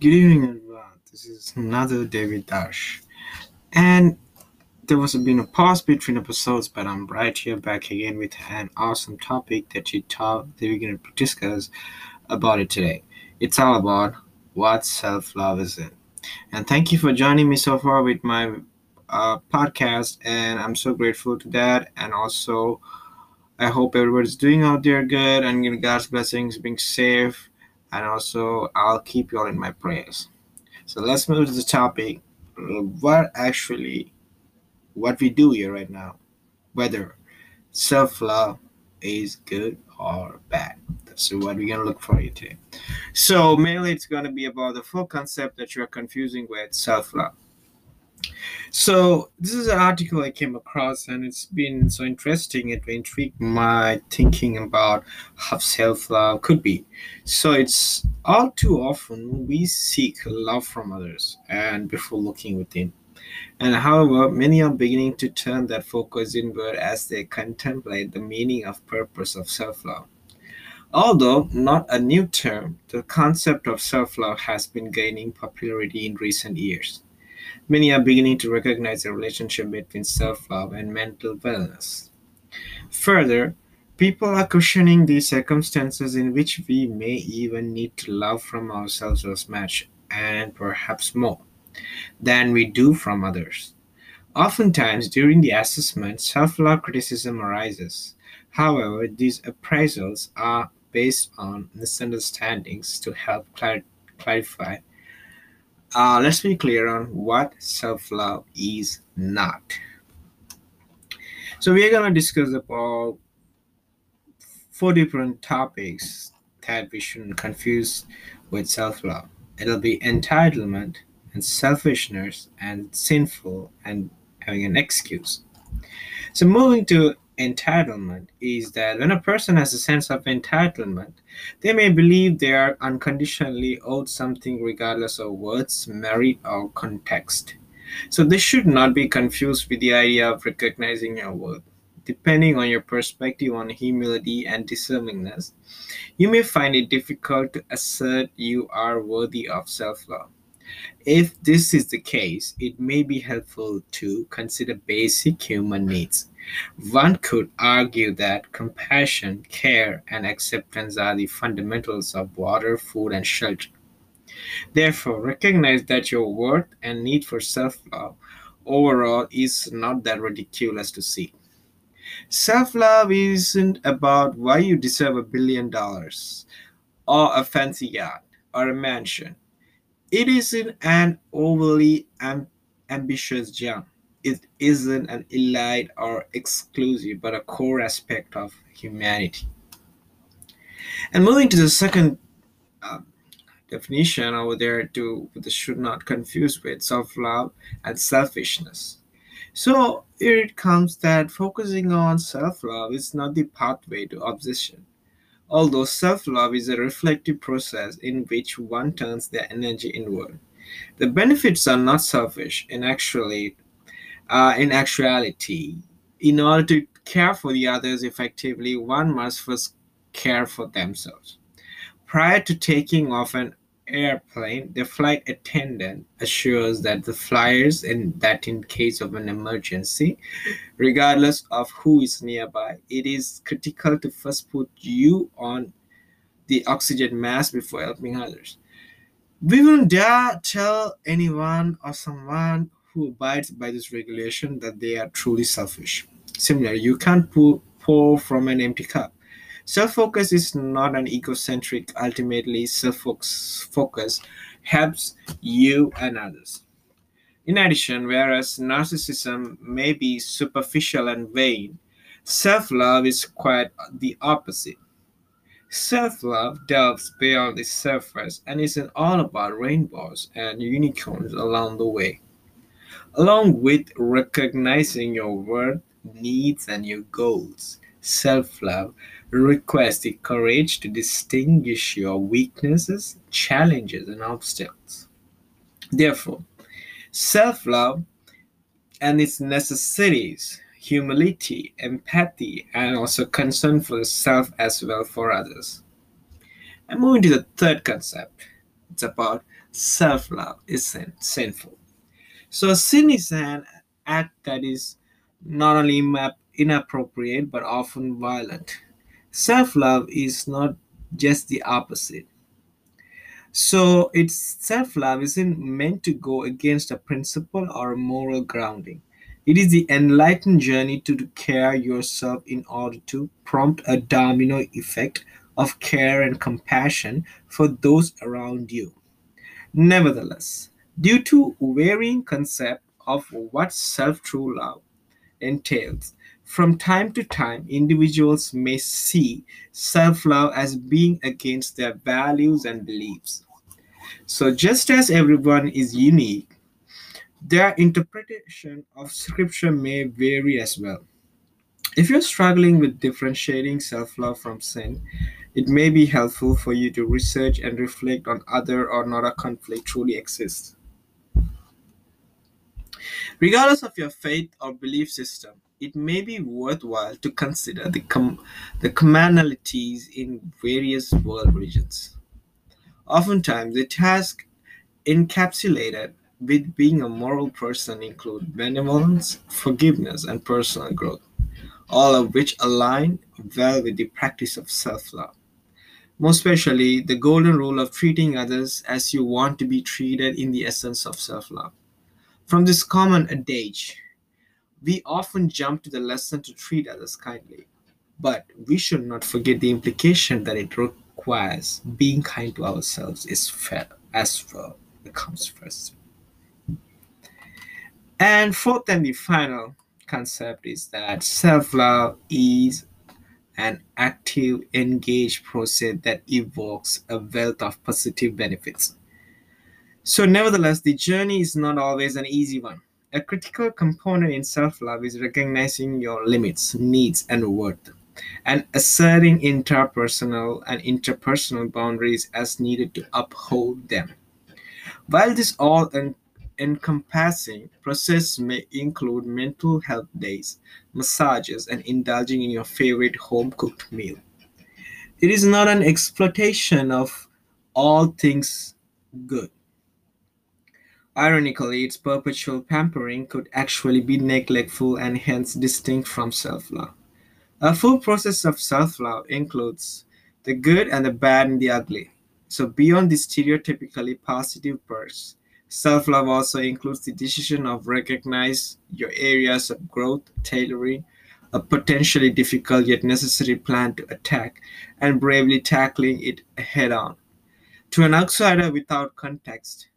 Good evening, everyone. This is another David Dash. And there was been a pause between episodes, but I'm right here back again with an awesome topic that you thought that we're going to discuss about it today. It's all about what self love is. And thank you for joining me so far with my uh, podcast, and I'm so grateful to that. And also, I hope everybody's doing out there good and God's blessings, being safe and also I'll keep you all in my prayers. So let's move to the topic. What actually, what we do here right now, whether self-love is good or bad. So what we're gonna look for here today. So mainly, it's gonna be about the full concept that you are confusing with self-love. So this is an article I came across, and it's been so interesting. It intrigued my thinking about how self-love could be. So it's all too often we seek love from others, and before looking within. And however, many are beginning to turn that focus inward as they contemplate the meaning of purpose of self-love. Although not a new term, the concept of self-love has been gaining popularity in recent years. Many are beginning to recognize the relationship between self love and mental wellness. Further, people are questioning the circumstances in which we may even need to love from ourselves as much and perhaps more than we do from others. Oftentimes, during the assessment, self love criticism arises. However, these appraisals are based on misunderstandings to help clar- clarify uh, let's be clear on what self love is not. So, we are going to discuss about four different topics that we shouldn't confuse with self love. It'll be entitlement and selfishness and sinful and having an excuse. So, moving to entitlement is that when a person has a sense of entitlement, they may believe they are unconditionally owed something regardless of words, merit, or context. So this should not be confused with the idea of recognizing your worth. Depending on your perspective on humility and deservingness, you may find it difficult to assert you are worthy of self love. If this is the case, it may be helpful to consider basic human needs. One could argue that compassion, care, and acceptance are the fundamentals of water, food, and shelter. Therefore, recognize that your worth and need for self love overall is not that ridiculous to see. Self love isn't about why you deserve a billion dollars, or a fancy yacht, or a mansion. It isn't an overly am- ambitious jump it isn't an elite or exclusive, but a core aspect of humanity. And moving to the second uh, definition over there, to the should not confuse with self love and selfishness. So here it comes that focusing on self love is not the pathway to obsession. Although self love is a reflective process in which one turns their energy inward. The benefits are not selfish and actually uh, in actuality, in order to care for the others effectively, one must first care for themselves. Prior to taking off an airplane, the flight attendant assures that the flyers in that in case of an emergency, regardless of who is nearby, it is critical to first put you on the oxygen mask before helping others. We won't dare tell anyone or someone who abides by this regulation that they are truly selfish. Similarly, you can't pour, from an empty cup. Self focus is not an egocentric, ultimately, self focus helps you and others. In addition, whereas narcissism may be superficial and vain, self love is quite the opposite. Self love delves beyond the surface and isn't all about rainbows and unicorns along the way along with recognizing your worth, needs, and your goals. Self love requires the courage to distinguish your weaknesses, challenges, and obstacles. Therefore, self love and its necessities, humility, empathy, and also concern for self as well for others. And moving to the third concept, it's about self love is sin- sinful. So, sin is an act that is not only inappropriate but often violent. Self love is not just the opposite. So, it's self love isn't meant to go against a principle or a moral grounding. It is the enlightened journey to care yourself in order to prompt a domino effect of care and compassion for those around you. Nevertheless, due to varying concept of what self-true love entails, from time to time individuals may see self-love as being against their values and beliefs. So just as everyone is unique, their interpretation of scripture may vary as well. If you're struggling with differentiating self love from sin, it may be helpful for you to research and reflect on whether or not a conflict truly exists. Regardless of your faith or belief system, it may be worthwhile to consider the, com- the commonalities in various world regions. Oftentimes, the task encapsulated with being a moral person include benevolence, forgiveness, and personal growth, all of which align well with the practice of self love. Most especially, the golden rule of treating others as you want to be treated in the essence of self love. From this common adage, we often jump to the lesson to treat others kindly, but we should not forget the implication that it requires being kind to ourselves is fair as well. It comes first. And fourth and the final concept is that self love is an active, engaged process that evokes a wealth of positive benefits. So, nevertheless, the journey is not always an easy one. A critical component in self love is recognizing your limits, needs, and worth, and asserting interpersonal and interpersonal boundaries as needed to uphold them. While this all encompassing process may include mental health days, massages, and indulging in your favorite home cooked meal. It is not an exploitation of all things good. Ironically, its perpetual pampering could actually be neglectful and hence distinct from self love. A full process of self love includes the good and the bad and the ugly. So, beyond the stereotypically positive parts, Self-love also includes the decision of recognize your areas of growth, tailoring a potentially difficult yet necessary plan to attack, and bravely tackling it head on. To an outsider without context,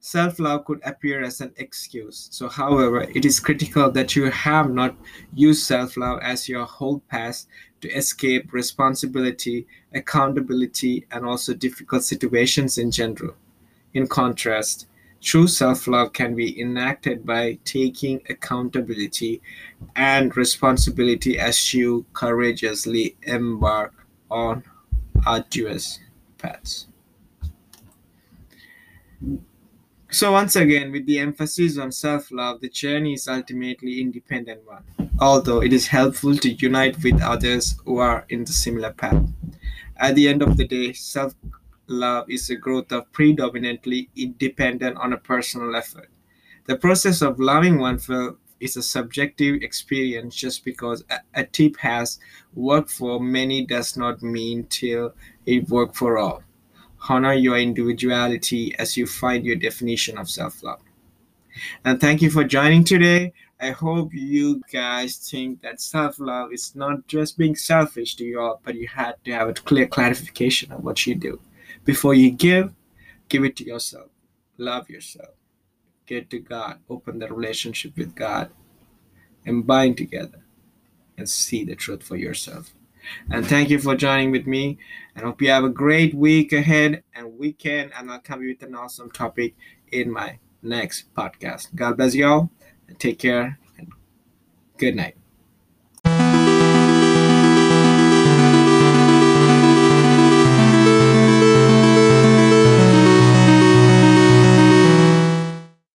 self love could appear as an excuse. So, however, it is critical that you have not used self love as your whole path to escape responsibility, accountability, and also difficult situations in general. In contrast, true self love can be enacted by taking accountability and responsibility as you courageously embark on arduous paths. So, once again, with the emphasis on self love, the journey is ultimately independent one, although it is helpful to unite with others who are in the similar path. At the end of the day, self love is a growth of predominantly independent on a personal effort. The process of loving oneself is a subjective experience just because a, a tip has worked for many does not mean till it worked for all. Honor your individuality as you find your definition of self love. And thank you for joining today. I hope you guys think that self love is not just being selfish to you all, but you had to have a clear clarification of what you do. Before you give, give it to yourself. Love yourself. Get to God. Open the relationship with God and bind together and see the truth for yourself. And thank you for joining with me. And hope you have a great week ahead and weekend. And I'll come with an awesome topic in my next podcast. God bless you all and take care and good night.